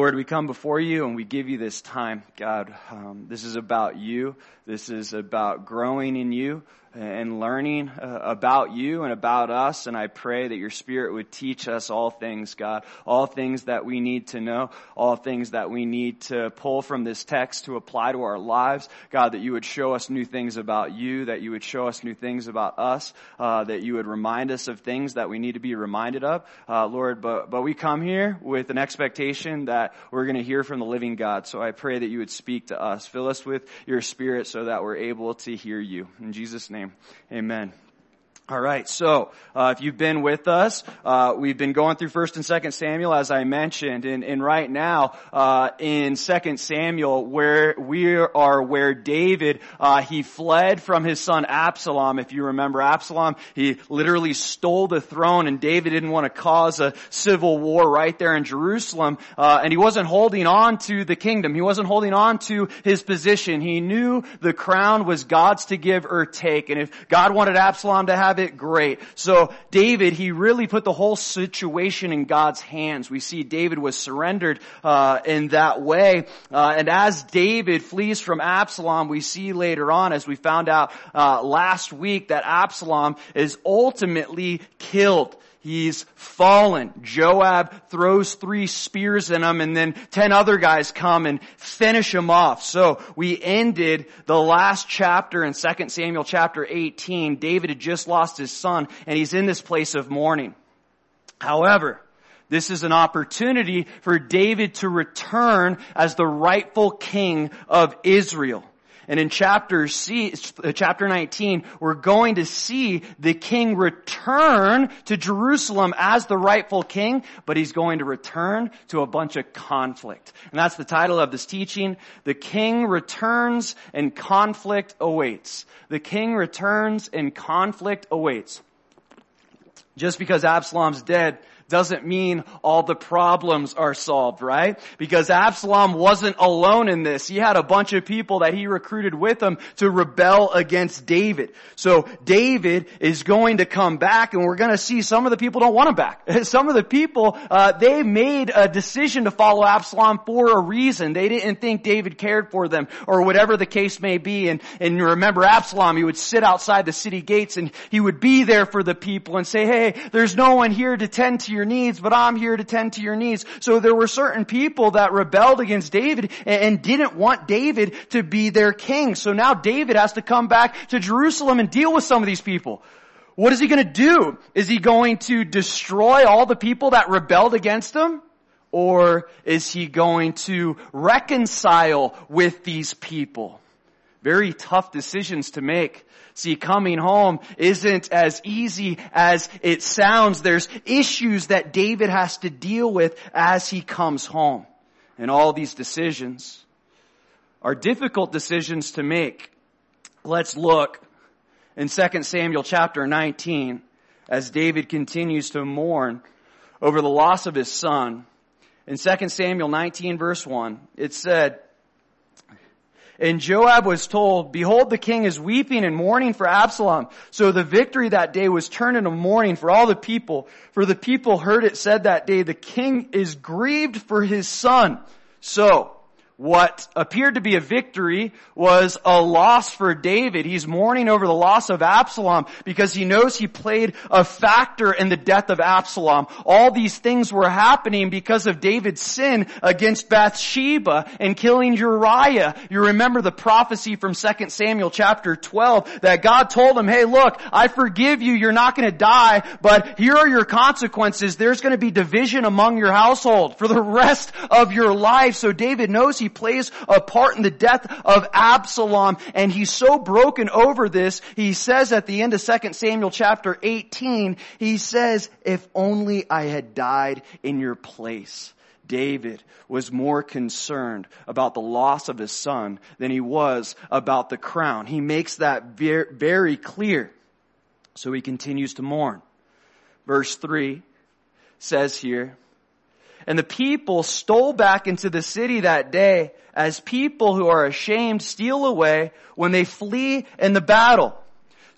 Lord, we come before you and we give you this time. God, um, this is about you. This is about growing in you and learning uh, about you and about us. And I pray that your spirit would teach us all things, God, all things that we need to know, all things that we need to pull from this text to apply to our lives. God, that you would show us new things about you, that you would show us new things about us, uh, that you would remind us of things that we need to be reminded of, uh, Lord. But but we come here with an expectation that we're going to hear from the living God. So I pray that you would speak to us, fill us with your spirit, so that we're able to hear you. In Jesus' name. Amen. All right, so uh, if you've been with us, uh, we've been going through First and Second Samuel, as I mentioned, and, and right now uh, in Second Samuel, where we are, where David uh, he fled from his son Absalom. If you remember Absalom, he literally stole the throne, and David didn't want to cause a civil war right there in Jerusalem, uh, and he wasn't holding on to the kingdom. He wasn't holding on to his position. He knew the crown was God's to give or take, and if God wanted Absalom to have it, great. So David, he really put the whole situation in God's hands. We see David was surrendered uh, in that way. Uh, and as David flees from Absalom, we see later on, as we found out uh, last week, that Absalom is ultimately killed. He's fallen. Joab throws three spears in him and then ten other guys come and finish him off. So we ended the last chapter in 2 Samuel chapter 18. David had just lost his son and he's in this place of mourning. However, this is an opportunity for David to return as the rightful king of Israel. And in chapter C, uh, chapter 19, we're going to see the king return to Jerusalem as the rightful king, but he's going to return to a bunch of conflict. And that's the title of this teaching. The king returns and conflict awaits. The king returns and conflict awaits. Just because Absalom's dead doesn't mean all the problems are solved, right? Because Absalom wasn't alone in this. He had a bunch of people that he recruited with him to rebel against David. So David is going to come back and we're going to see some of the people don't want him back. Some of the people, uh, they made a decision to follow Absalom for a reason. They didn't think David cared for them or whatever the case may be. And, and remember Absalom, he would sit outside the city gates and he would be there for the people and say, hey, there's no one here to tend to your needs, but I'm here to tend to your needs. So there were certain people that rebelled against David and didn't want David to be their king. So now David has to come back to Jerusalem and deal with some of these people. What is he going to do? Is he going to destroy all the people that rebelled against him? Or is he going to reconcile with these people? Very tough decisions to make. See, coming home isn't as easy as it sounds. There's issues that David has to deal with as he comes home. And all these decisions are difficult decisions to make. Let's look in 2 Samuel chapter 19 as David continues to mourn over the loss of his son. In 2 Samuel 19 verse 1, it said, and Joab was told, behold, the king is weeping and mourning for Absalom. So the victory that day was turned into mourning for all the people. For the people heard it said that day, the king is grieved for his son. So, what appeared to be a victory was a loss for David. He's mourning over the loss of Absalom because he knows he played a factor in the death of Absalom. All these things were happening because of David's sin against Bathsheba and killing Uriah. You remember the prophecy from 2 Samuel chapter 12 that God told him, hey look, I forgive you, you're not gonna die, but here are your consequences. There's gonna be division among your household for the rest of your life. So David knows he plays a part in the death of Absalom and he's so broken over this, he says at the end of 2 Samuel chapter 18, he says, if only I had died in your place. David was more concerned about the loss of his son than he was about the crown. He makes that very clear. So he continues to mourn. Verse 3 says here, and the people stole back into the city that day as people who are ashamed steal away when they flee in the battle.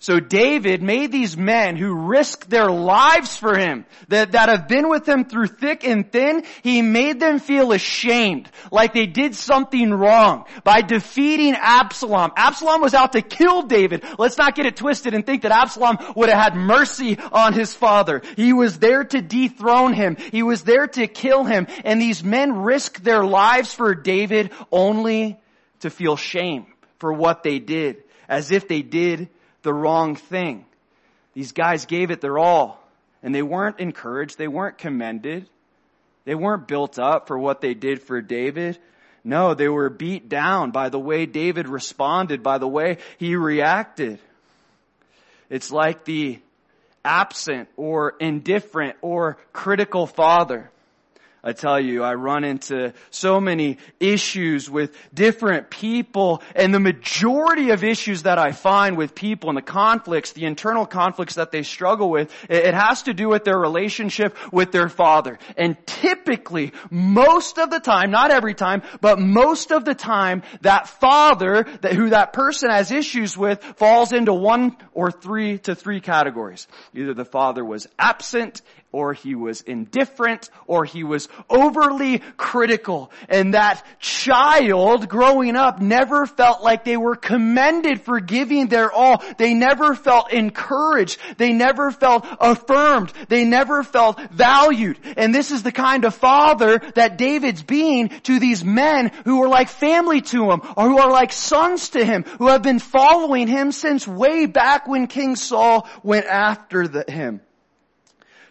So David made these men who risked their lives for him, that, that have been with him through thick and thin, he made them feel ashamed, like they did something wrong by defeating Absalom. Absalom was out to kill David. Let's not get it twisted and think that Absalom would have had mercy on his father. He was there to dethrone him. He was there to kill him. And these men risked their lives for David only to feel shame for what they did, as if they did the wrong thing. These guys gave it their all and they weren't encouraged. They weren't commended. They weren't built up for what they did for David. No, they were beat down by the way David responded, by the way he reacted. It's like the absent or indifferent or critical father I tell you, I run into so many issues with different people and the majority of issues that I find with people and the conflicts, the internal conflicts that they struggle with, it has to do with their relationship with their father. And typically, most of the time, not every time, but most of the time, that father, that who that person has issues with falls into one or three to three categories. Either the father was absent or he was indifferent, or he was overly critical. And that child growing up never felt like they were commended for giving their all. They never felt encouraged. They never felt affirmed. They never felt valued. And this is the kind of father that David's being to these men who are like family to him, or who are like sons to him, who have been following him since way back when King Saul went after the, him.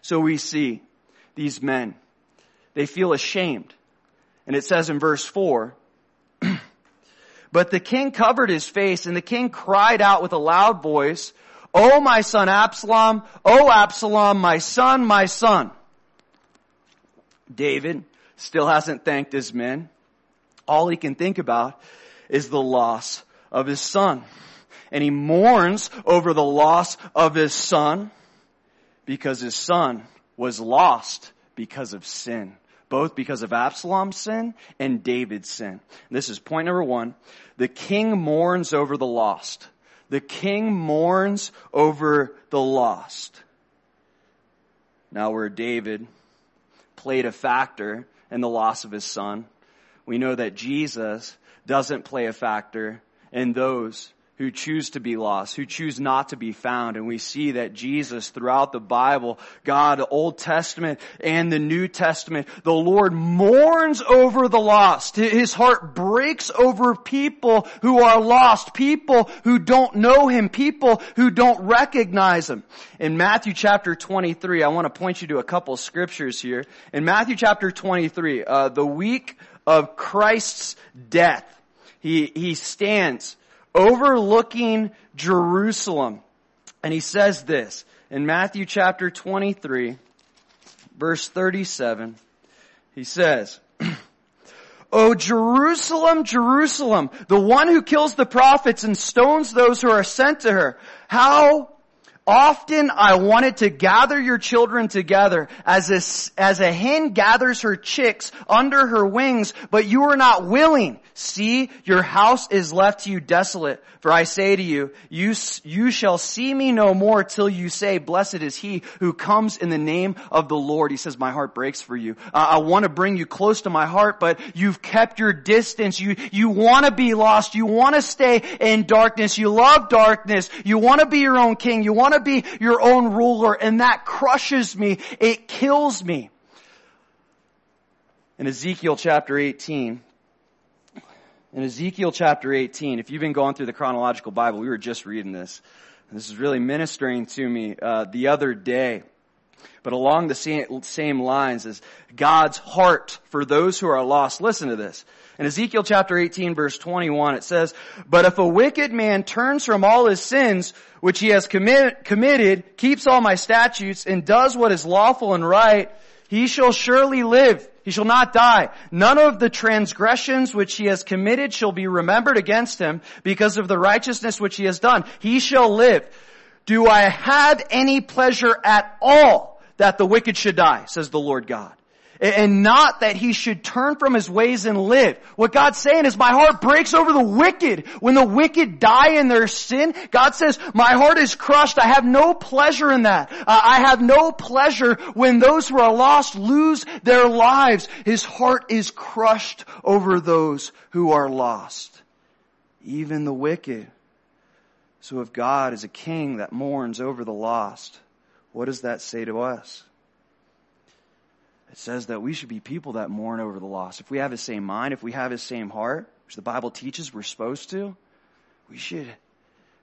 So we see these men. They feel ashamed. And it says in verse 4, But the king covered his face and the king cried out with a loud voice, Oh my son Absalom, oh Absalom, my son, my son. David still hasn't thanked his men. All he can think about is the loss of his son. And he mourns over the loss of his son because his son was lost because of sin. Both because of Absalom's sin and David's sin. This is point number one. The king mourns over the lost. The king mourns over the lost. Now where David played a factor in the loss of his son, we know that Jesus doesn't play a factor in those who choose to be lost, who choose not to be found. And we see that Jesus throughout the Bible, God, Old Testament and the New Testament, the Lord mourns over the lost. His heart breaks over people who are lost, people who don't know Him, people who don't recognize Him. In Matthew chapter 23, I want to point you to a couple scriptures here. In Matthew chapter 23, uh, the week of Christ's death, he, he stands overlooking Jerusalem. And he says this in Matthew chapter 23, verse 37. He says, O Jerusalem, Jerusalem, the one who kills the prophets and stones those who are sent to her. How Often I wanted to gather your children together as a, as a hen gathers her chicks under her wings, but you are not willing. See, your house is left to you desolate. For I say to you, you, you shall see me no more till you say, blessed is he who comes in the name of the Lord. He says, my heart breaks for you. Uh, I want to bring you close to my heart, but you've kept your distance. You, you want to be lost. You want to stay in darkness. You love darkness. You want to be your own king. You want to be your own ruler. And that crushes me. It kills me. In Ezekiel chapter 18, in Ezekiel chapter 18, if you've been going through the chronological Bible, we were just reading this. This is really ministering to me uh, the other day. But along the same, same lines as God's heart for those who are lost. Listen to this. In Ezekiel chapter 18 verse 21 it says, But if a wicked man turns from all his sins which he has commit, committed, keeps all my statutes, and does what is lawful and right, he shall surely live. He shall not die. None of the transgressions which he has committed shall be remembered against him because of the righteousness which he has done. He shall live. Do I have any pleasure at all that the wicked should die, says the Lord God. And not that he should turn from his ways and live. What God's saying is my heart breaks over the wicked. When the wicked die in their sin, God says, my heart is crushed. I have no pleasure in that. Uh, I have no pleasure when those who are lost lose their lives. His heart is crushed over those who are lost. Even the wicked. So if God is a king that mourns over the lost, what does that say to us? It says that we should be people that mourn over the loss. If we have the same mind, if we have the same heart, which the Bible teaches we're supposed to, we should,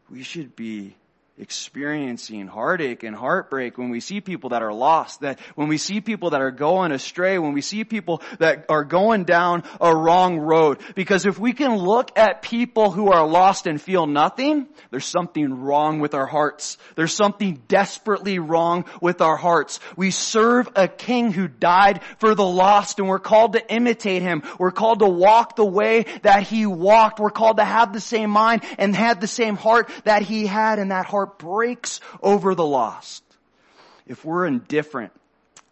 we should be experiencing heartache and heartbreak when we see people that are lost, that when we see people that are going astray, when we see people that are going down a wrong road. Because if we can look at people who are lost and feel nothing, there's something wrong with our hearts. There's something desperately wrong with our hearts. We serve a king who died for the lost and we're called to imitate him. We're called to walk the way that he walked. We're called to have the same mind and have the same heart that he had and that heart breaks over the lost, if we're indifferent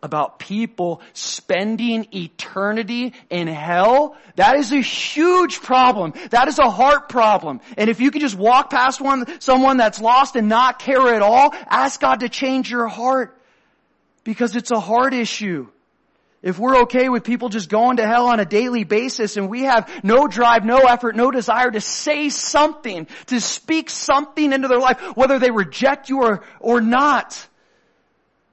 about people spending eternity in hell, that is a huge problem. That is a heart problem. And if you can just walk past one, someone that's lost and not care at all, ask God to change your heart. Because it's a heart issue. If we're okay with people just going to hell on a daily basis and we have no drive, no effort, no desire to say something, to speak something into their life, whether they reject you or, or not,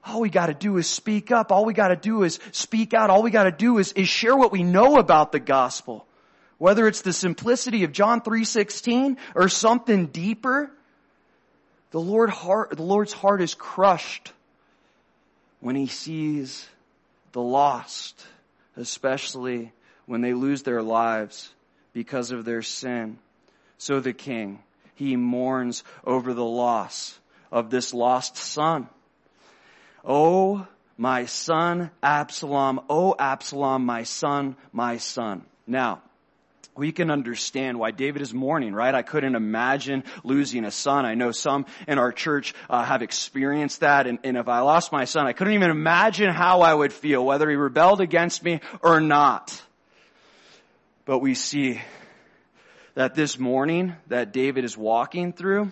all we gotta do is speak up. All we gotta do is speak out. All we gotta do is, is share what we know about the gospel. Whether it's the simplicity of John 3.16 or something deeper, the Lord heart, the Lord's heart is crushed when he sees the lost, especially when they lose their lives because of their sin. So the king, he mourns over the loss of this lost son. Oh, my son Absalom, oh Absalom, my son, my son. Now, we can understand why David is mourning, right? I couldn't imagine losing a son. I know some in our church uh, have experienced that, and, and if I lost my son, I couldn't even imagine how I would feel, whether he rebelled against me or not. But we see that this morning that David is walking through,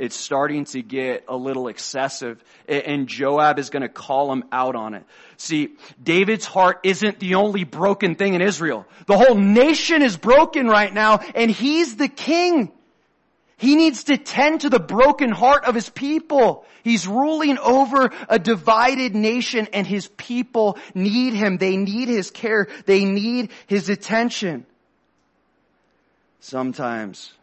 it's starting to get a little excessive and Joab is going to call him out on it. See, David's heart isn't the only broken thing in Israel. The whole nation is broken right now and he's the king. He needs to tend to the broken heart of his people. He's ruling over a divided nation and his people need him. They need his care. They need his attention. Sometimes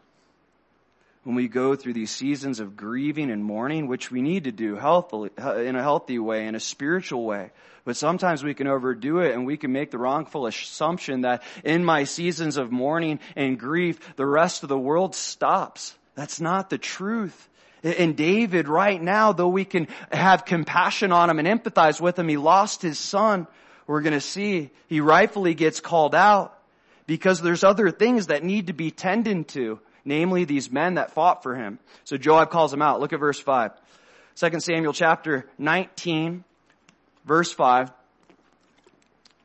when we go through these seasons of grieving and mourning, which we need to do healthily, in a healthy way, in a spiritual way. But sometimes we can overdo it and we can make the wrongful assumption that in my seasons of mourning and grief, the rest of the world stops. That's not the truth. And David right now, though we can have compassion on him and empathize with him, he lost his son. We're gonna see he rightfully gets called out because there's other things that need to be tended to namely these men that fought for him. So Joab calls him out. Look at verse 5. 2 Samuel chapter 19, verse 5.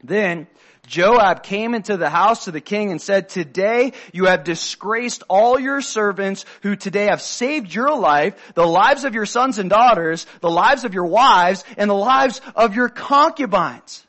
Then Joab came into the house to the king and said, Today you have disgraced all your servants who today have saved your life, the lives of your sons and daughters, the lives of your wives, and the lives of your concubines.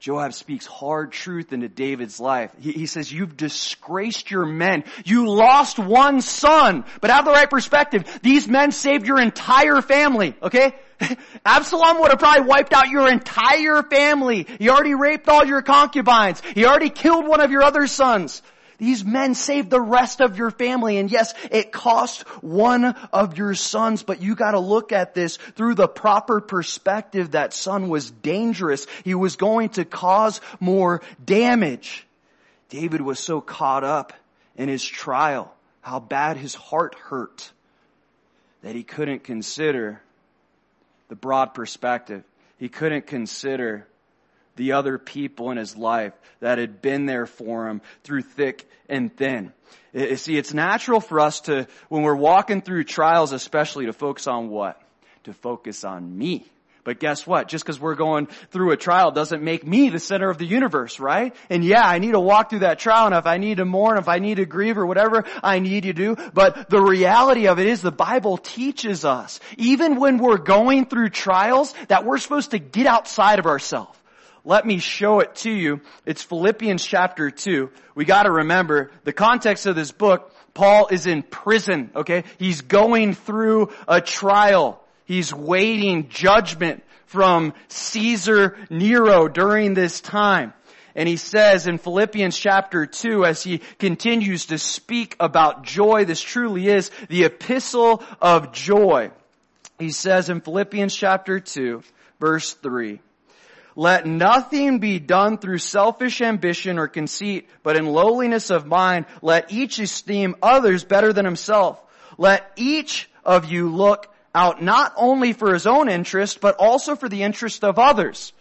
Joab speaks hard truth into David's life. He, he, says, you've disgraced your men. You lost one son. But have the right perspective. These men saved your entire family, okay? Absalom would have probably wiped out your entire family. He already raped all your concubines. He already killed one of your other sons. These men saved the rest of your family. And yes, it cost one of your sons, but you gotta look at this through the proper perspective. That son was dangerous. He was going to cause more damage. David was so caught up in his trial, how bad his heart hurt, that he couldn't consider the broad perspective. He couldn't consider the other people in his life that had been there for him through thick and thin. You See, it's natural for us to, when we're walking through trials especially, to focus on what? To focus on me. But guess what? Just because we're going through a trial doesn't make me the center of the universe, right? And yeah, I need to walk through that trial and if I need to mourn, if I need to grieve or whatever I need to do. But the reality of it is the Bible teaches us, even when we're going through trials, that we're supposed to get outside of ourselves. Let me show it to you. It's Philippians chapter 2. We gotta remember the context of this book, Paul is in prison, okay? He's going through a trial. He's waiting judgment from Caesar Nero during this time. And he says in Philippians chapter 2, as he continues to speak about joy, this truly is the epistle of joy. He says in Philippians chapter 2, verse 3, let nothing be done through selfish ambition or conceit, but in lowliness of mind, let each esteem others better than himself. Let each of you look out not only for his own interest, but also for the interest of others.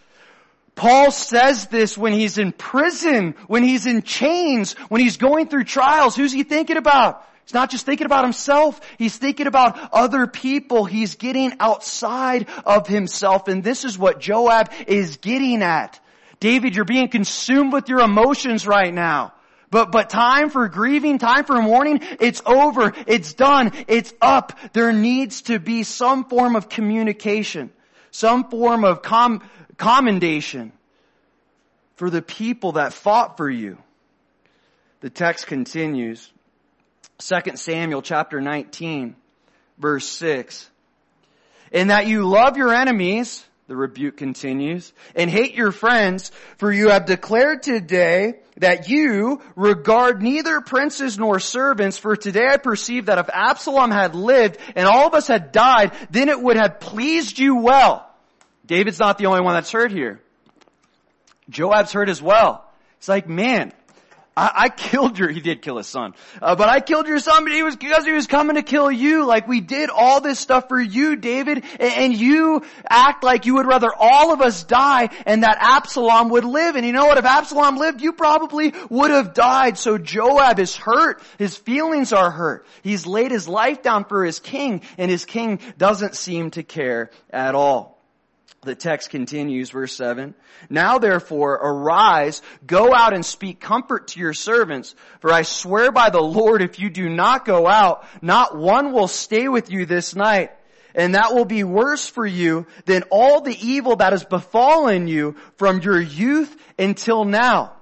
Paul says this when he's in prison, when he's in chains, when he's going through trials. Who's he thinking about? He's not just thinking about himself, he's thinking about other people. He's getting outside of himself. And this is what Joab is getting at. David, you're being consumed with your emotions right now. But, but time for grieving, time for mourning, it's over, it's done, it's up. There needs to be some form of communication, some form of com- commendation for the people that fought for you. The text continues. 2 Samuel chapter 19, verse 6. In that you love your enemies, the rebuke continues, and hate your friends, for you have declared today that you regard neither princes nor servants, for today I perceive that if Absalom had lived and all of us had died, then it would have pleased you well. David's not the only one that's hurt here. Joab's hurt as well. It's like, man, I, I killed your, he did kill his son, uh, but I killed your son, but he was, because he was coming to kill you. Like we did all this stuff for you, David, and, and you act like you would rather all of us die and that Absalom would live. And you know what? If Absalom lived, you probably would have died. So Joab is hurt. His feelings are hurt. He's laid his life down for his king and his king doesn't seem to care at all. The text continues, verse 7. Now therefore, arise, go out and speak comfort to your servants, for I swear by the Lord, if you do not go out, not one will stay with you this night. And that will be worse for you than all the evil that has befallen you from your youth until now.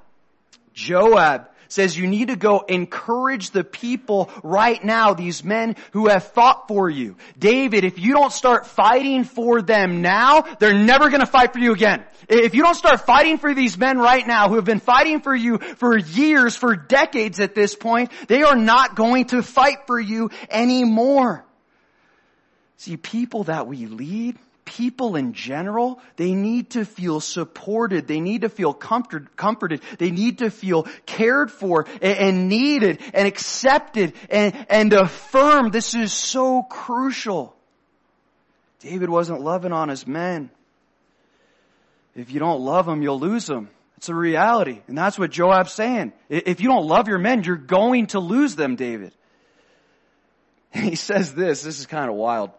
Joab says you need to go encourage the people right now, these men who have fought for you. David, if you don't start fighting for them now, they're never gonna fight for you again. If you don't start fighting for these men right now who have been fighting for you for years, for decades at this point, they are not going to fight for you anymore. See, people that we lead, people in general, they need to feel supported. They need to feel comfort, comforted. They need to feel cared for and, and needed and accepted and, and affirmed. This is so crucial. David wasn't loving on his men. If you don't love them, you'll lose them. It's a reality. And that's what Joab's saying. If you don't love your men, you're going to lose them, David. And he says this, this is kind of wild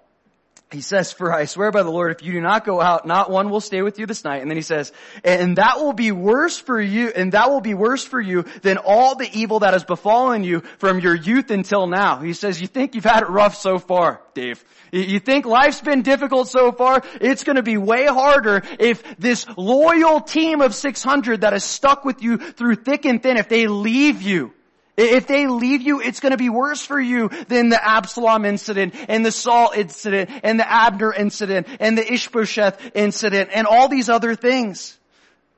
he says, for I swear by the Lord, if you do not go out, not one will stay with you this night. And then he says, and that will be worse for you, and that will be worse for you than all the evil that has befallen you from your youth until now. He says, you think you've had it rough so far, Dave. You think life's been difficult so far? It's gonna be way harder if this loyal team of 600 that has stuck with you through thick and thin, if they leave you. If they leave you, it's going to be worse for you than the Absalom incident and the Saul incident and the Abner incident and the Ishbosheth incident and all these other things.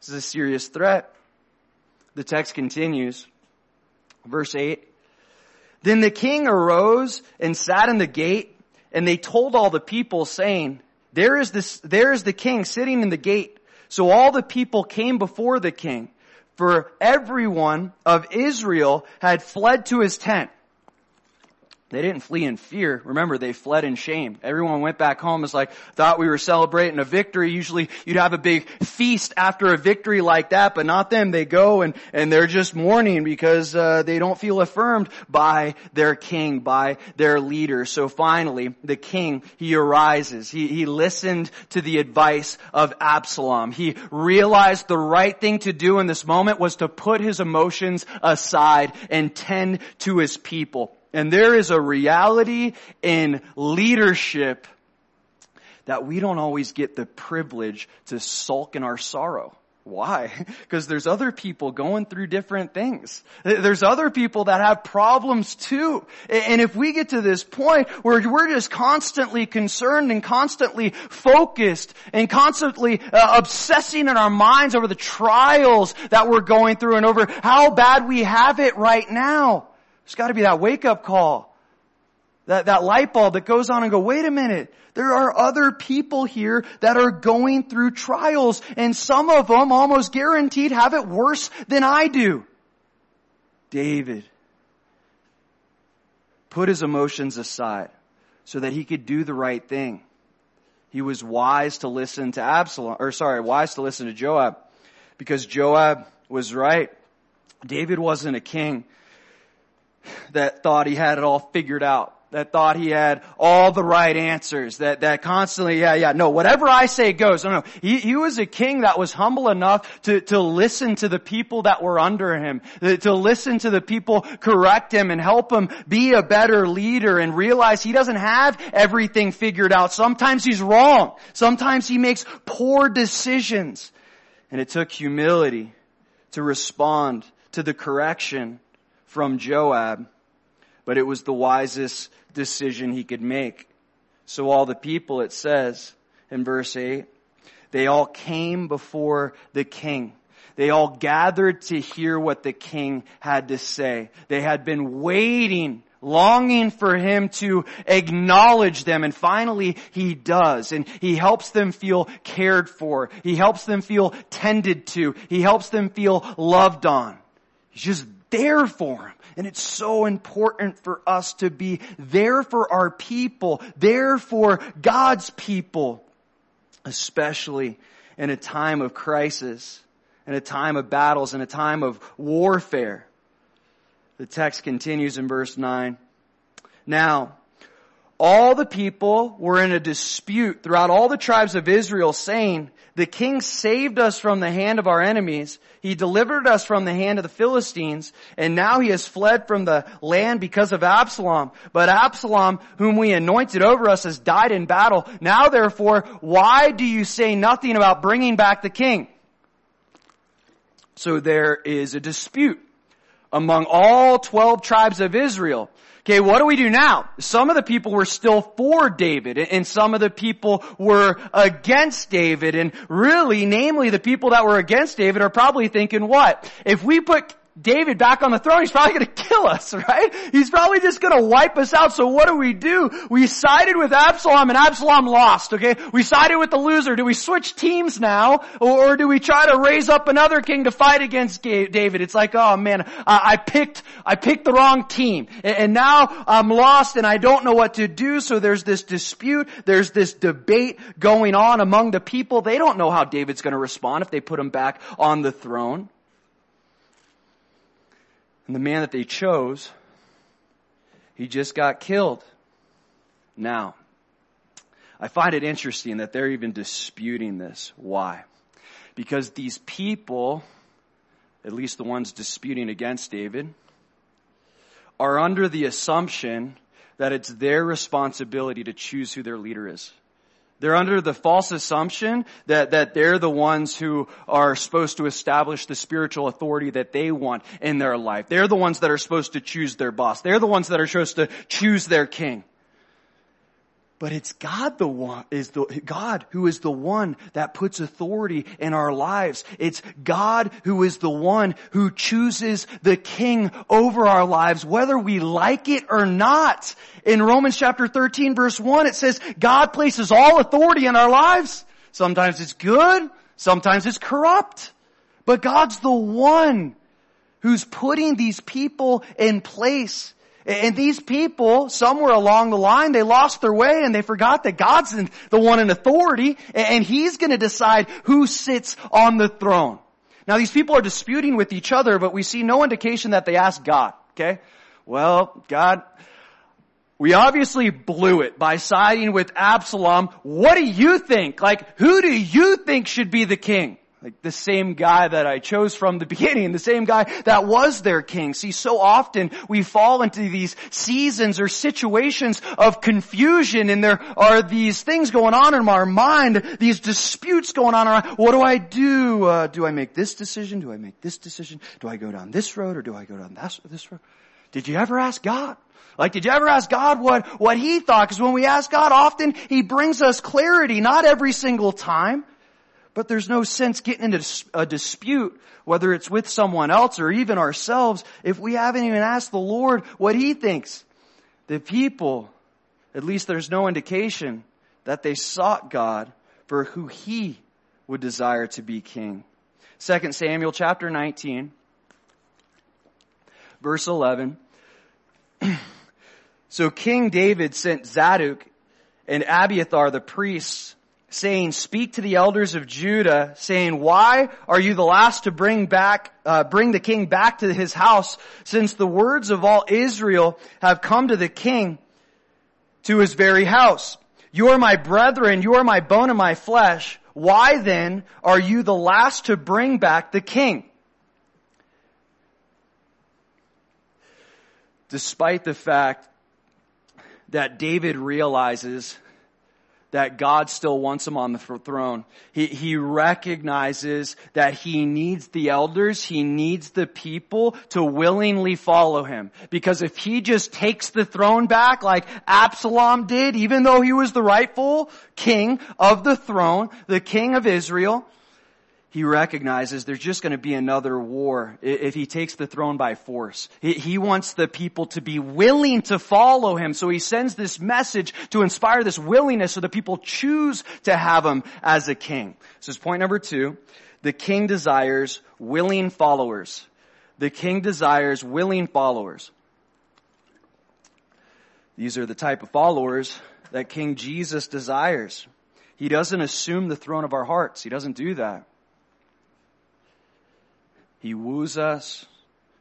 This is a serious threat. The text continues. Verse 8. Then the king arose and sat in the gate and they told all the people saying, there is this, there is the king sitting in the gate. So all the people came before the king for everyone of Israel had fled to his tent. They didn't flee in fear. Remember, they fled in shame. Everyone went back home. It's like, thought we were celebrating a victory. Usually you'd have a big feast after a victory like that, but not them. They go and, and they're just mourning because, uh, they don't feel affirmed by their king, by their leader. So finally, the king, he arises. He, he listened to the advice of Absalom. He realized the right thing to do in this moment was to put his emotions aside and tend to his people. And there is a reality in leadership that we don't always get the privilege to sulk in our sorrow. Why? Because there's other people going through different things. There's other people that have problems too. And if we get to this point where we're just constantly concerned and constantly focused and constantly uh, obsessing in our minds over the trials that we're going through and over how bad we have it right now, there's got to be that wake up call. That, that light bulb that goes on and go, wait a minute. There are other people here that are going through trials and some of them almost guaranteed have it worse than I do. David put his emotions aside so that he could do the right thing. He was wise to listen to Absalom, or sorry, wise to listen to Joab because Joab was right. David wasn't a king that thought he had it all figured out, that thought he had all the right answers, that, that constantly, yeah, yeah, no, whatever I say goes. No, no. He, he was a king that was humble enough to, to listen to the people that were under him, to listen to the people correct him and help him be a better leader and realize he doesn't have everything figured out. Sometimes he's wrong. Sometimes he makes poor decisions. And it took humility to respond to the correction from Joab, but it was the wisest decision he could make. So all the people, it says in verse 8, they all came before the king. They all gathered to hear what the king had to say. They had been waiting longing for him to acknowledge them and finally he does and he helps them feel cared for he helps them feel tended to he helps them feel loved on he's just there for them. And it's so important for us to be there for our people, there for God's people, especially in a time of crisis, in a time of battles, in a time of warfare. The text continues in verse 9. Now, all the people were in a dispute throughout all the tribes of Israel saying, the king saved us from the hand of our enemies. He delivered us from the hand of the Philistines, and now he has fled from the land because of Absalom. But Absalom, whom we anointed over us, has died in battle. Now therefore, why do you say nothing about bringing back the king? So there is a dispute among all 12 tribes of Israel. Okay, what do we do now? Some of the people were still for David and some of the people were against David and really, namely the people that were against David are probably thinking what? If we put David back on the throne, he's probably to kill us, right? He's probably just to wipe us out. So what do we do? We sided with Absalom and Absalom lost, okay? We sided with the loser. Do we switch teams now? Or, do we try to raise up another king to fight against David? It's like, oh man, I picked, I picked the wrong team. And now I'm lost and I don't know what to do. So there's this dispute. There's this debate going on among the people. They don't know how David's to respond if they put him back on the throne. And the man that they chose, he just got killed. Now, I find it interesting that they're even disputing this. Why? Because these people, at least the ones disputing against David, are under the assumption that it's their responsibility to choose who their leader is. They're under the false assumption that, that they're the ones who are supposed to establish the spiritual authority that they want in their life. They're the ones that are supposed to choose their boss. They're the ones that are supposed to choose their king. But it's God the one, is the, God who is the one that puts authority in our lives. It's God who is the one who chooses the king over our lives, whether we like it or not. In Romans chapter 13 verse 1, it says, God places all authority in our lives. Sometimes it's good, sometimes it's corrupt. But God's the one who's putting these people in place And these people, somewhere along the line, they lost their way and they forgot that God's the one in authority and He's gonna decide who sits on the throne. Now these people are disputing with each other, but we see no indication that they asked God, okay? Well, God, we obviously blew it by siding with Absalom. What do you think? Like, who do you think should be the king? Like the same guy that I chose from the beginning, the same guy that was their king. See, so often we fall into these seasons or situations of confusion and there are these things going on in our mind, these disputes going on around, what do I do? Uh, do I make this decision? Do I make this decision? Do I go down this road or do I go down this, this road? Did you ever ask God? Like, did you ever ask God what, what He thought? Because when we ask God, often He brings us clarity, not every single time. But there's no sense getting into a dispute, whether it's with someone else or even ourselves, if we haven't even asked the Lord what He thinks. The people, at least there's no indication that they sought God for who He would desire to be king. 2 Samuel chapter 19, verse 11. so King David sent Zadok and Abiathar the priests saying, speak to the elders of Judah, saying, why are you the last to bring back, uh, bring the king back to his house, since the words of all Israel have come to the king to his very house? You are my brethren, you are my bone and my flesh. Why then are you the last to bring back the king? Despite the fact that David realizes that God still wants him on the throne. He, he recognizes that he needs the elders, he needs the people to willingly follow him. Because if he just takes the throne back like Absalom did, even though he was the rightful king of the throne, the king of Israel, he recognizes there's just going to be another war if he takes the throne by force. He wants the people to be willing to follow him. So he sends this message to inspire this willingness so the people choose to have him as a king. So is point number two. The king desires willing followers. The king desires willing followers. These are the type of followers that King Jesus desires. He doesn't assume the throne of our hearts. He doesn't do that. He woos us.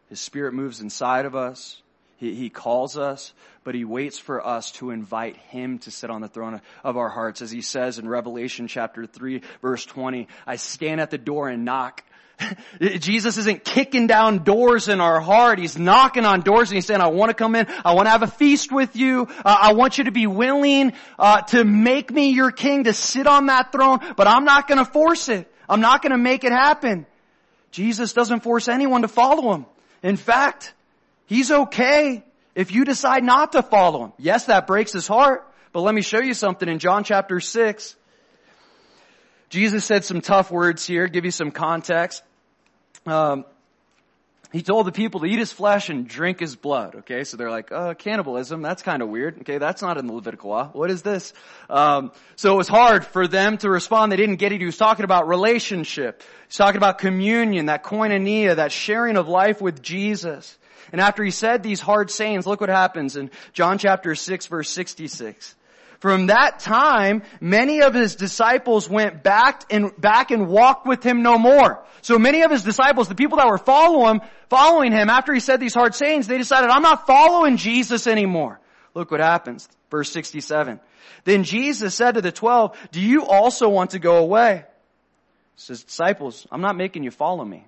His spirit moves inside of us. He, he calls us, but he waits for us to invite him to sit on the throne of our hearts. As he says in Revelation chapter 3 verse 20, I stand at the door and knock. Jesus isn't kicking down doors in our heart. He's knocking on doors and he's saying, I want to come in. I want to have a feast with you. Uh, I want you to be willing uh, to make me your king, to sit on that throne, but I'm not going to force it. I'm not going to make it happen. Jesus doesn't force anyone to follow him. In fact, he's okay if you decide not to follow him. Yes, that breaks his heart, but let me show you something in John chapter 6. Jesus said some tough words here, give you some context. Um, he told the people to eat his flesh and drink his blood. Okay, so they're like, uh, cannibalism, that's kind of weird. Okay, that's not in the Levitical law. What is this? Um, so it was hard for them to respond. They didn't get it. He was talking about relationship. He's talking about communion, that koinonia, that sharing of life with Jesus. And after he said these hard sayings, look what happens in John chapter 6 verse 66. From that time, many of his disciples went back and, back and walked with him no more. So many of his disciples, the people that were following him, following him after he said these hard sayings, they decided, I'm not following Jesus anymore. Look what happens. Verse 67. Then Jesus said to the twelve, do you also want to go away? He says, disciples, I'm not making you follow me.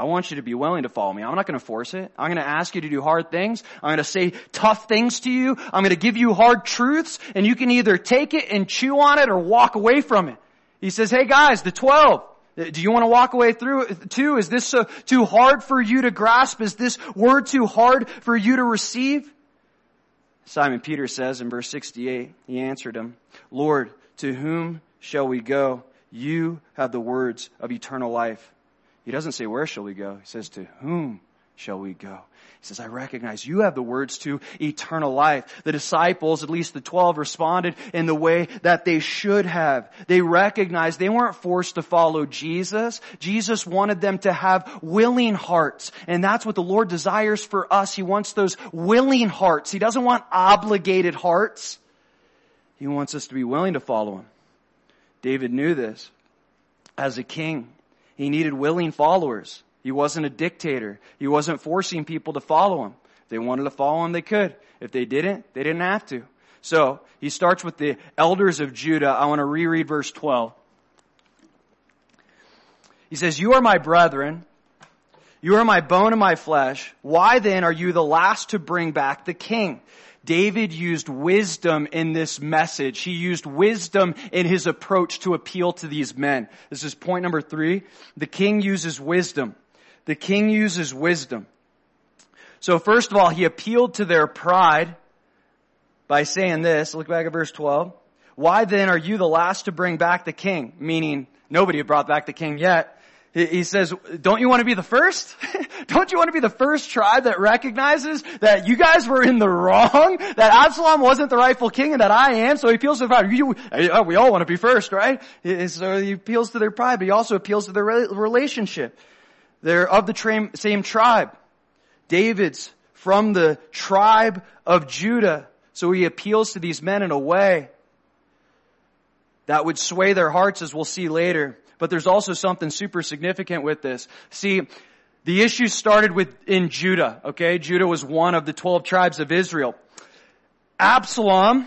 I want you to be willing to follow me. I'm not going to force it. I'm going to ask you to do hard things. I'm going to say tough things to you. I'm going to give you hard truths and you can either take it and chew on it or walk away from it. He says, hey guys, the 12, uh, do you want to walk away through it too? Is this so, too hard for you to grasp? Is this word too hard for you to receive? Simon Peter says in verse 68, he answered him, Lord, to whom shall we go? You have the words of eternal life. He doesn't say, where shall we go? He says, to whom shall we go? He says, I recognize you have the words to eternal life. The disciples, at least the twelve, responded in the way that they should have. They recognized they weren't forced to follow Jesus. Jesus wanted them to have willing hearts. And that's what the Lord desires for us. He wants those willing hearts. He doesn't want obligated hearts. He wants us to be willing to follow Him. David knew this. As a king, he needed willing followers. He wasn't a dictator. He wasn't forcing people to follow him. If they wanted to follow him, they could. If they didn't, they didn't have to. So, he starts with the elders of Judah. I want to reread verse 12. He says, You are my brethren. You are my bone and my flesh. Why then are you the last to bring back the king? David used wisdom in this message. He used wisdom in his approach to appeal to these men. This is point number three. The king uses wisdom. The king uses wisdom. So first of all, he appealed to their pride by saying this. Look back at verse 12. Why then are you the last to bring back the king? Meaning, nobody had brought back the king yet. He says, don't you want to be the first? don't you want to be the first tribe that recognizes that you guys were in the wrong? That Absalom wasn't the rightful king and that I am? So he appeals to their pride. You, we all want to be first, right? So he appeals to their pride, but he also appeals to their relationship. They're of the same tribe. David's from the tribe of Judah. So he appeals to these men in a way that would sway their hearts as we'll see later. But there's also something super significant with this. See, the issue started with in Judah, okay? Judah was one of the 12 tribes of Israel. Absalom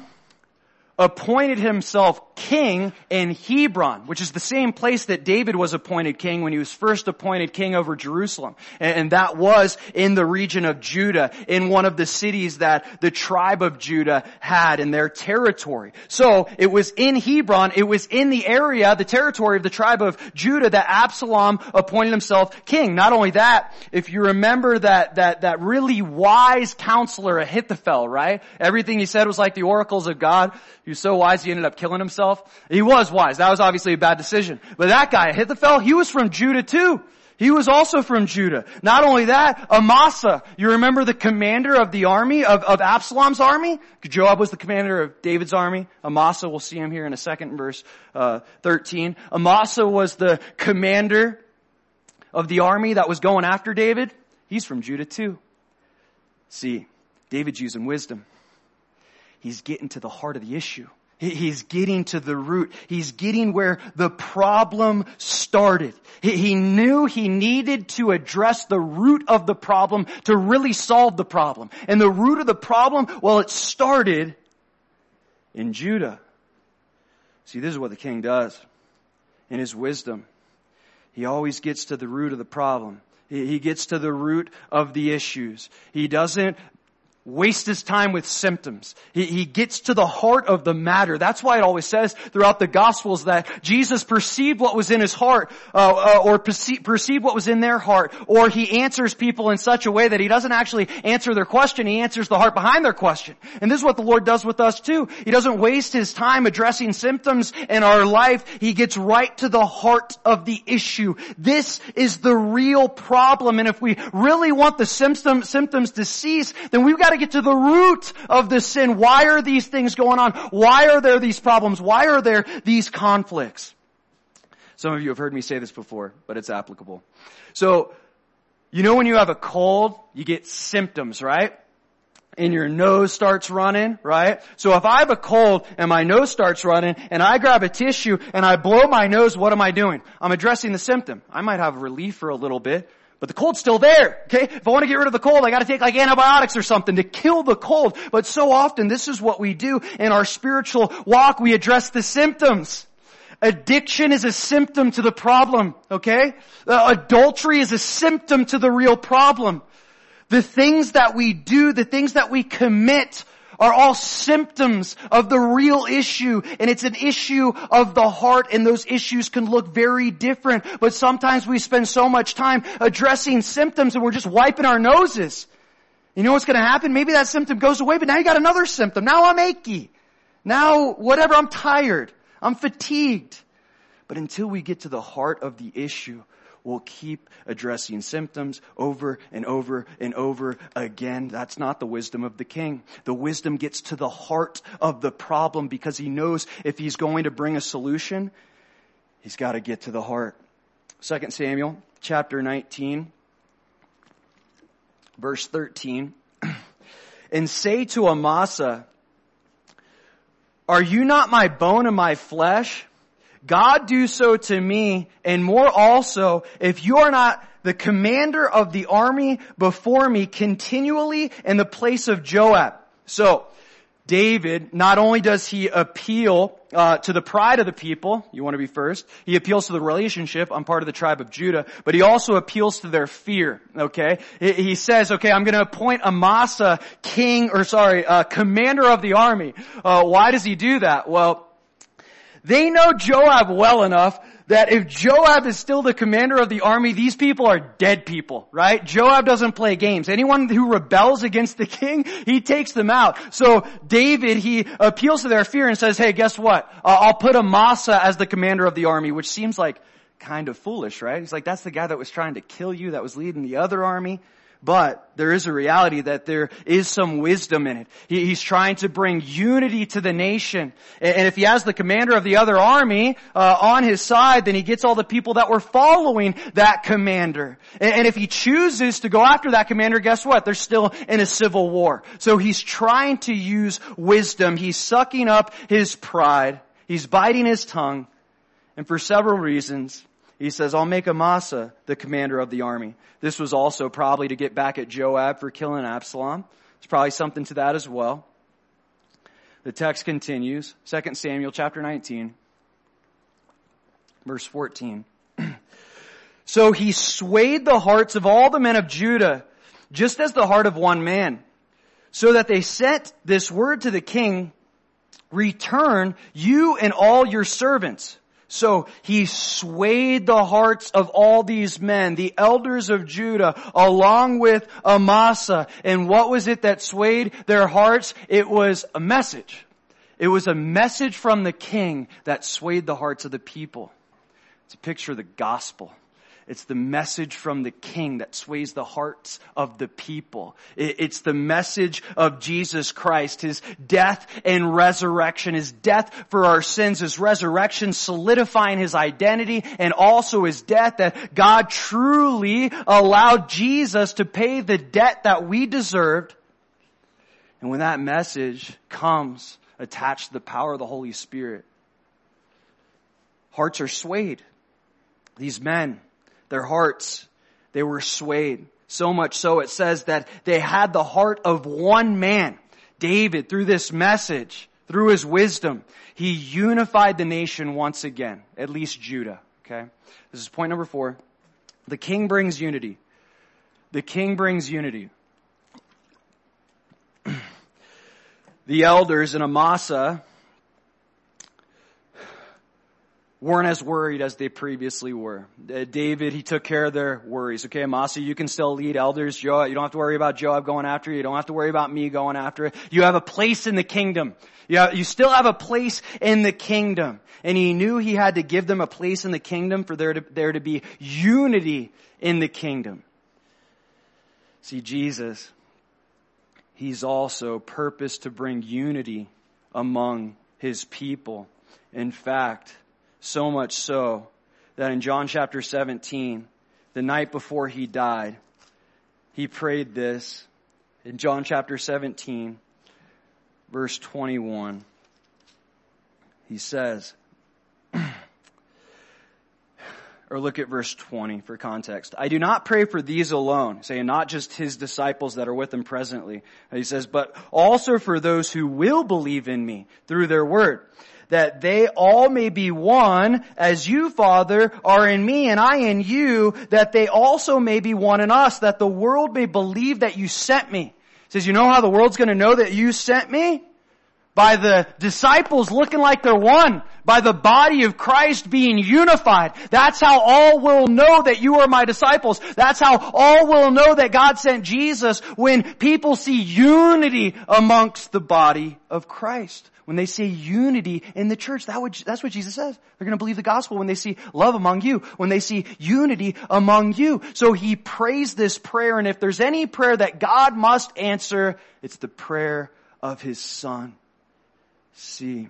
appointed himself king in Hebron, which is the same place that David was appointed king when he was first appointed king over Jerusalem. And, that was in the region of Judah, in one of the cities that the tribe of Judah had in their territory. So it was in Hebron, it was in the area, the territory of the tribe of Judah that Absalom appointed himself king. Not only that, if you remember that, that, that really wise counselor Ahithophel, right? Everything he said was like the oracles of God. He was so wise he ended up killing himself. He was wise. That was obviously a bad decision. But that guy, Ahithophel, he was from Judah too. He was also from Judah. Not only that, Amasa, you remember the commander of the army, of, of Absalom's army? Joab was the commander of David's army. Amasa, we'll see him here in a second verse uh, 13. Amasa was the commander of the army that was going after David. He's from Judah too. See, David's using wisdom. He's getting to the heart of the issue. He's getting to the root. He's getting where the problem started. He knew he needed to address the root of the problem to really solve the problem. And the root of the problem, well, it started in Judah. See, this is what the king does in his wisdom. He always gets to the root of the problem. He gets to the root of the issues. He doesn't waste his time with symptoms. He, he, gets to the heart of the matter. That's why it always says throughout the Gospels that Jesus perceived what was in his heart, uh, uh, or perceived, perceived what was in their heart, or he answers people in such a way that he doesn't actually answer their question, he answers the heart behind their question. And this is what the Lord does with us too. He doesn't waste his time addressing symptoms in our life. He gets right to the heart of the issue. This is the real problem. And if we really want the symptom, symptoms to cease, then we've got to get to the root of the sin. Why are these things going on? Why are there these problems? Why are there these conflicts? Some of you have heard me say this before, but it's applicable. So, you know when you have a cold, you get symptoms, right? and your nose starts running, right? So if I have a cold and my nose starts running and I grab a tissue and I blow my nose, what am I doing? I'm addressing the symptom. I might have relief for a little bit, but the cold's still there, okay? If I want to get rid of the cold, I gotta take like antibiotics or something to kill the cold. But so often, this is what we do in our spiritual walk. We address the symptoms. Addiction is a symptom to the problem, okay? Uh, adultery is a symptom to the real problem. The things that we do, the things that we commit are all symptoms of the real issue. And it's an issue of the heart and those issues can look very different. But sometimes we spend so much time addressing symptoms and we're just wiping our noses. You know what's going to happen? Maybe that symptom goes away, but now you got another symptom. Now I'm achy. Now whatever, I'm tired. I'm fatigued. But until we get to the heart of the issue, will keep addressing symptoms over and over and over again. That's not the wisdom of the king. The wisdom gets to the heart of the problem because he knows if he's going to bring a solution, he's got to get to the heart. 2 Samuel chapter 19 verse 13 and say to Amasa, are you not my bone and my flesh? God do so to me and more also if you are not the commander of the army before me continually in the place of Joab. So, David, not only does he appeal uh, to the pride of the people, you want to be first, he appeals to the relationship, I'm part of the tribe of Judah, but he also appeals to their fear, okay? He says, okay, I'm gonna appoint Amasa king, or sorry, uh, commander of the army. Uh, why does he do that? Well, they know Joab well enough that if Joab is still the commander of the army, these people are dead people, right? Joab doesn't play games. Anyone who rebels against the king, he takes them out. So David, he appeals to their fear and says, hey, guess what? Uh, I'll put Amasa as the commander of the army, which seems like kind of foolish, right? He's like, that's the guy that was trying to kill you, that was leading the other army. But there is a reality that there is some wisdom in it. He, he's trying to bring unity to the nation. And, and if he has the commander of the other army uh, on his side, then he gets all the people that were following that commander. And, and if he chooses to go after that commander, guess what? They're still in a civil war. So he's trying to use wisdom. He's sucking up his pride. He's biting his tongue. And for several reasons, he says, I'll make Amasa the commander of the army. This was also probably to get back at Joab for killing Absalom. It's probably something to that as well. The text continues, 2 Samuel chapter 19, verse 14. so he swayed the hearts of all the men of Judah, just as the heart of one man, so that they sent this word to the king, return you and all your servants. So he swayed the hearts of all these men, the elders of Judah, along with Amasa. And what was it that swayed their hearts? It was a message. It was a message from the king that swayed the hearts of the people. It's a picture of the gospel. It's the message from the king that sways the hearts of the people. It's the message of Jesus Christ, his death and resurrection, his death for our sins, his resurrection solidifying his identity and also his death that God truly allowed Jesus to pay the debt that we deserved. And when that message comes attached to the power of the Holy Spirit, hearts are swayed. These men, their hearts, they were swayed. So much so it says that they had the heart of one man. David, through this message, through his wisdom, he unified the nation once again, at least Judah. Okay? This is point number four. The king brings unity. The king brings unity. the elders in Amasa weren't as worried as they previously were. Uh, David, he took care of their worries. Okay, Amasa, you can still lead elders. Joab, you don't have to worry about Joab going after you. You don't have to worry about me going after it. You have a place in the kingdom. You, have, you still have a place in the kingdom. And he knew he had to give them a place in the kingdom for there to, there to be unity in the kingdom. See, Jesus, he's also purposed to bring unity among his people. In fact, so much so that in John chapter 17, the night before he died, he prayed this in John chapter 17, verse 21. He says, or look at verse 20 for context. I do not pray for these alone, saying not just his disciples that are with him presently. He says, but also for those who will believe in me through their word that they all may be one, as you, Father, are in me and I in you, that they also may be one in us, that the world may believe that you sent me. He says, you know how the world's gonna know that you sent me? By the disciples looking like they're one. By the body of Christ being unified. That's how all will know that you are my disciples. That's how all will know that God sent Jesus when people see unity amongst the body of Christ when they see unity in the church, that would, that's what Jesus says. They're going to believe the gospel when they see love among you, when they see unity among you. So he prays this prayer, and if there's any prayer that God must answer, it's the prayer of his son. See,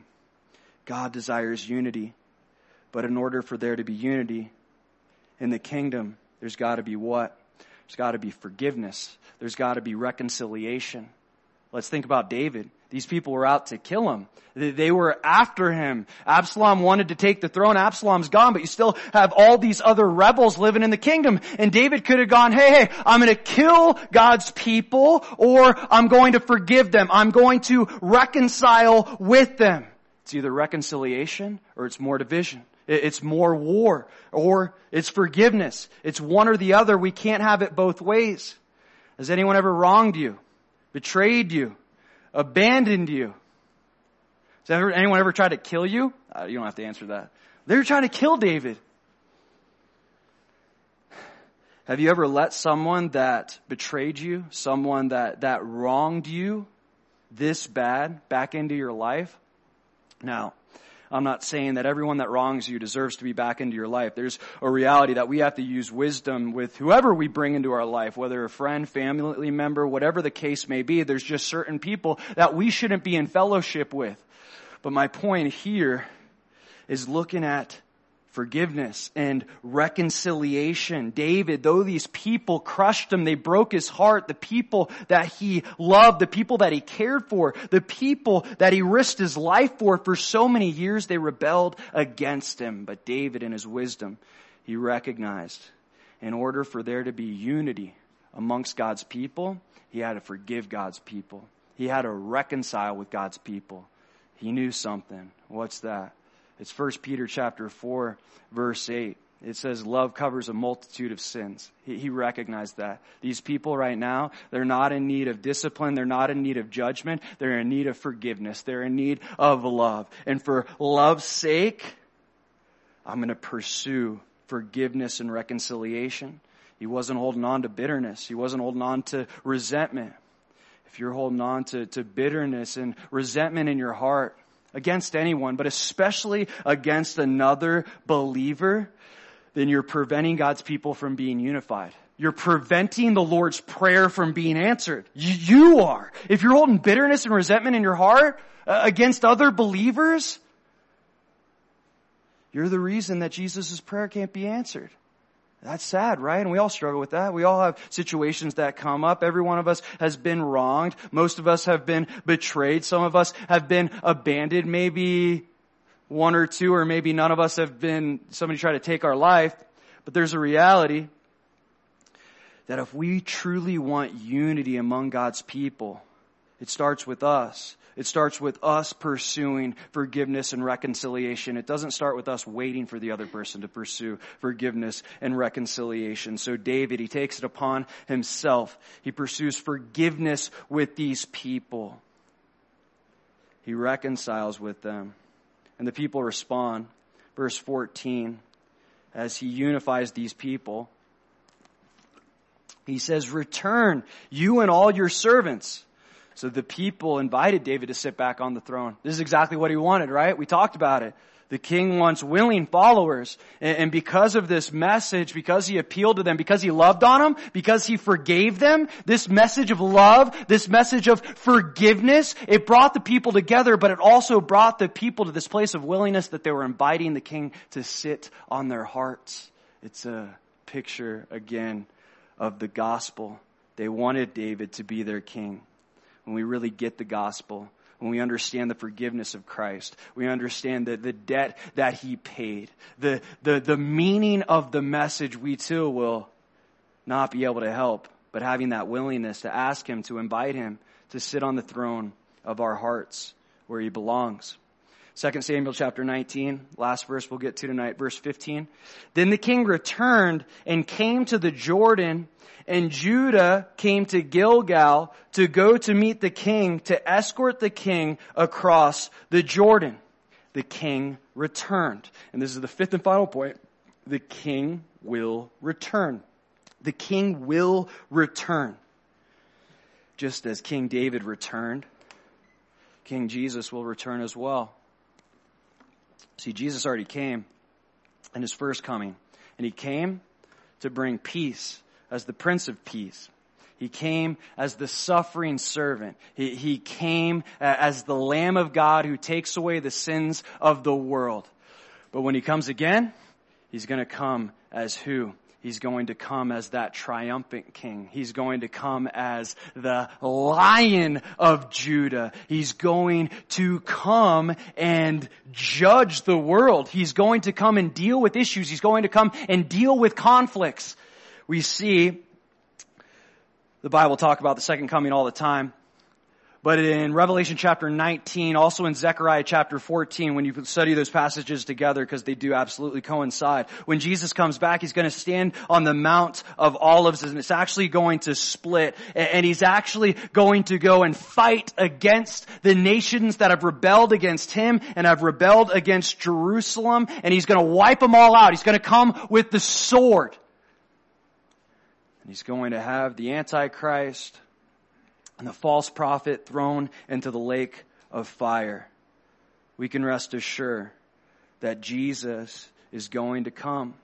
God desires unity, but in order for there to be unity in the kingdom, there's got to be what? There's got to be forgiveness. There's got to be reconciliation. Let's think about David. These people were out to kill him. They were after him. Absalom wanted to take the throne. Absalom's gone, but you still have all these other rebels living in the kingdom. And David could have gone, hey, hey, I'm going to kill God's people or I'm going to forgive them. I'm going to reconcile with them. It's either reconciliation or it's more division. It's more war or it's forgiveness. It's one or the other. We can't have it both ways. Has anyone ever wronged you? betrayed you, abandoned you. Has ever, anyone ever tried to kill you? Uh, you don't have to answer that. They were trying to kill David. Have you ever let someone that betrayed you, someone that, that wronged you this bad back into your life? Now, I'm not saying that everyone that wrongs you deserves to be back into your life. There's a reality that we have to use wisdom with whoever we bring into our life, whether a friend, family member, whatever the case may be. There's just certain people that we shouldn't be in fellowship with. But my point here is looking at forgiveness and reconciliation. David, though these people crushed him, they broke his heart. The people that he loved, the people that he cared for, the people that he risked his life for for so many years, they rebelled against him. But David, in his wisdom, he recognized in order for there to be unity amongst God's people, he had to forgive God's people. He had to reconcile with God's people. He knew something. What's that? It's 1 Peter chapter 4 verse 8. It says love covers a multitude of sins. He, he, recognized that. These people right now, they're not in need of discipline. They're not in need of judgment. They're in need of forgiveness. They're in need of love. And for love's sake, I'm going to pursue forgiveness and reconciliation. He wasn't holding on to bitterness. He wasn't holding on to resentment. If you're holding on to, to bitterness and resentment in your heart, against anyone, but especially against another believer, then you're preventing God's people from being unified. You're preventing the Lord's prayer from being answered. You are. If you're holding bitterness and resentment in your heart uh, against other believers, you're the reason that Jesus' prayer can't be answered. That's sad, right? And we all struggle with that. We all have situations that come up. Every one of us has been wronged. Most of us have been betrayed. Some of us have been abandoned. Maybe one or two, or maybe none of us have been, somebody tried to take our life. But there's a reality that if we truly want unity among God's people, it starts with us. It starts with us pursuing forgiveness and reconciliation. It doesn't start with us waiting for the other person to pursue forgiveness and reconciliation. So David, he takes it upon himself. He pursues forgiveness with these people. He reconciles with them. And the people respond. Verse 14, as he unifies these people, he says, return, you and all your servants so the people invited David to sit back on the throne. This is exactly what he wanted, right? We talked about it. The king wants willing followers. And because of this message, because he appealed to them, because he loved on them, because he forgave them, this message of love, this message of forgiveness, it brought the people together, but it also brought the people to this place of willingness that they were inviting the king to sit on their hearts. It's a picture again of the gospel. They wanted David to be their king when we really get the gospel, when we understand the forgiveness of Christ, we understand the, the debt that He paid, the, the, the meaning of the message, we too will not be able to help, but having that willingness to ask Him, to invite Him to sit on the throne of our hearts where He belongs. 2 Samuel chapter 19, last verse we'll get to tonight, verse 15. Then the king returned and came to the Jordan and Judah came to Gilgal to go to meet the king, to escort the king across the Jordan. The king returned. And this is the fifth and final point. The king will return. The king will return. Just as King David returned King Jesus will return as well. See, Jesus already came in his first coming, and he came to bring peace as the Prince of Peace. He came as the suffering servant. He, he came as the Lamb of God who takes away the sins of the world. But when he comes again, he's going to come as who? He's going to come as that triumphant king. He's going to come as the lion of Judah. He's going to come and judge the world. He's going to come and deal with issues. He's going to come and deal with conflicts. We see the Bible talk about the second coming all the time. But in Revelation chapter 19, also in Zechariah chapter 14, when you study those passages together, because they do absolutely coincide, when Jesus comes back, he's going to stand on the Mount of Olives, and it's actually going to split, and he's actually going to go and fight against the nations that have rebelled against him and have rebelled against Jerusalem, and he's going to wipe them all out. He's going to come with the sword. And he's going to have the Antichrist, and the false prophet thrown into the lake of fire. We can rest assured that Jesus is going to come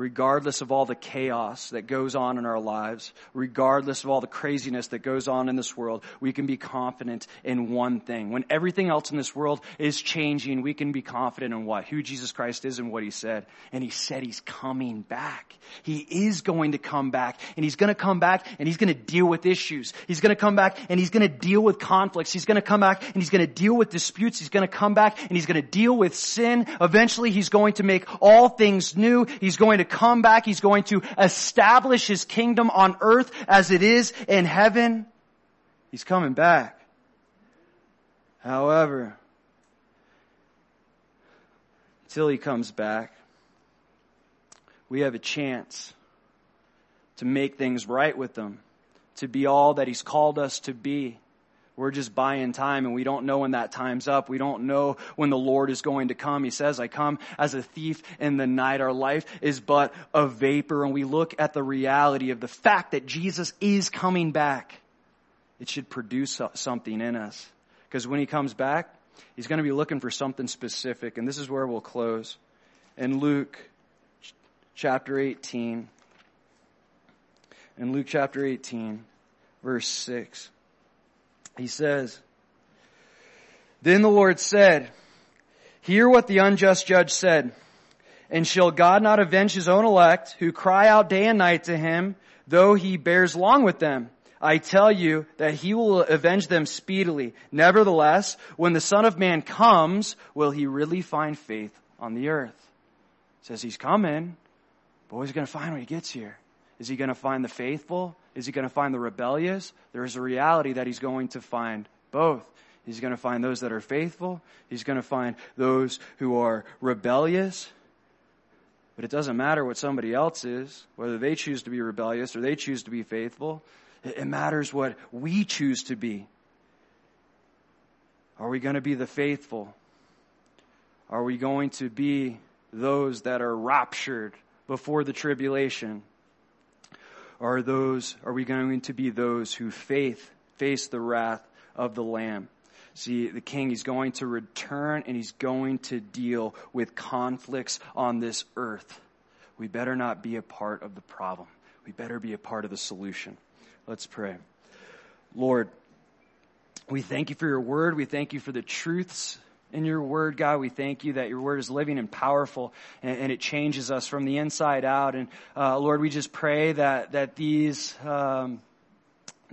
regardless of all the chaos that goes on in our lives, regardless of all the craziness that goes on in this world, we can be confident in one thing. When everything else in this world is changing, we can be confident in what? Who Jesus Christ is and what He said. And He said He's coming back. He is going to come back and He's going to come back and He's going to deal with issues. He's going to come back and He's going to deal with conflicts. He's going to come back and He's going to deal with disputes. He's going to come back and He's going to deal with sin. Eventually He's going to make all things new. He's going to come back. He's going to establish His kingdom on earth as it is in heaven. He's coming back. However, until He comes back, we have a chance to make things right with Him, to be all that He's called us to be. We're just buying time and we don't know when that time's up. We don't know when the Lord is going to come. He says, I come as a thief in the night. Our life is but a vapor and we look at the reality of the fact that Jesus is coming back. It should produce something in us. Because when he comes back, he's going to be looking for something specific. And this is where we'll close. In Luke chapter 18, in Luke chapter 18, verse 6. He says, Then the Lord said, Hear what the unjust judge said. And shall God not avenge his own elect who cry out day and night to him, though he bears long with them? I tell you that he will avenge them speedily. Nevertheless, when the Son of Man comes, will he really find faith on the earth? says he's coming, but what's he going to find when he gets here? Is he going to find the faithful? Is he going to find the rebellious? There is a reality that he's going to find both. He's going to find those that are faithful. He's going to find those who are rebellious. But it doesn't matter what somebody else is, whether they choose to be rebellious or they choose to be faithful. It matters what we choose to be. Are we going to be the faithful? Are we going to be those that are raptured before the tribulation? Are those, are we going to be those who faith, face the wrath of the Lamb? See, the king, he's going to return and he's going to deal with conflicts on this earth. We better not be a part of the problem. We better be a part of the solution. Let's pray. Lord, we thank you for your word. We thank you for the truths in your word, God. We thank you that your word is living and powerful and, and it changes us from the inside out. And, uh, Lord, we just pray that, that these, um,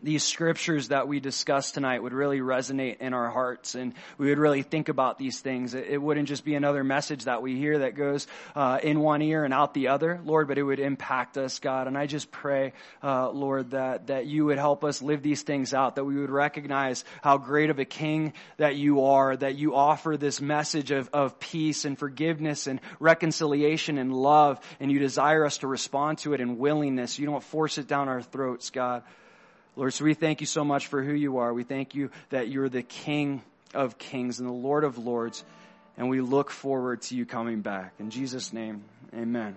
these scriptures that we discussed tonight would really resonate in our hearts and we would really think about these things. It, wouldn't just be another message that we hear that goes uh, in one ear and out the other, Lord, but it would impact us, God. And I just pray, uh, Lord, that, that you would help us live these things out, that we would recognize how great of a king that you are, that you offer this message of, of peace and forgiveness and reconciliation and love, and you desire us to respond to it in willingness. You don't force it down our throats, God. Lord, so we thank you so much for who you are. We thank you that you're the King of kings and the Lord of lords, and we look forward to you coming back. In Jesus' name, amen.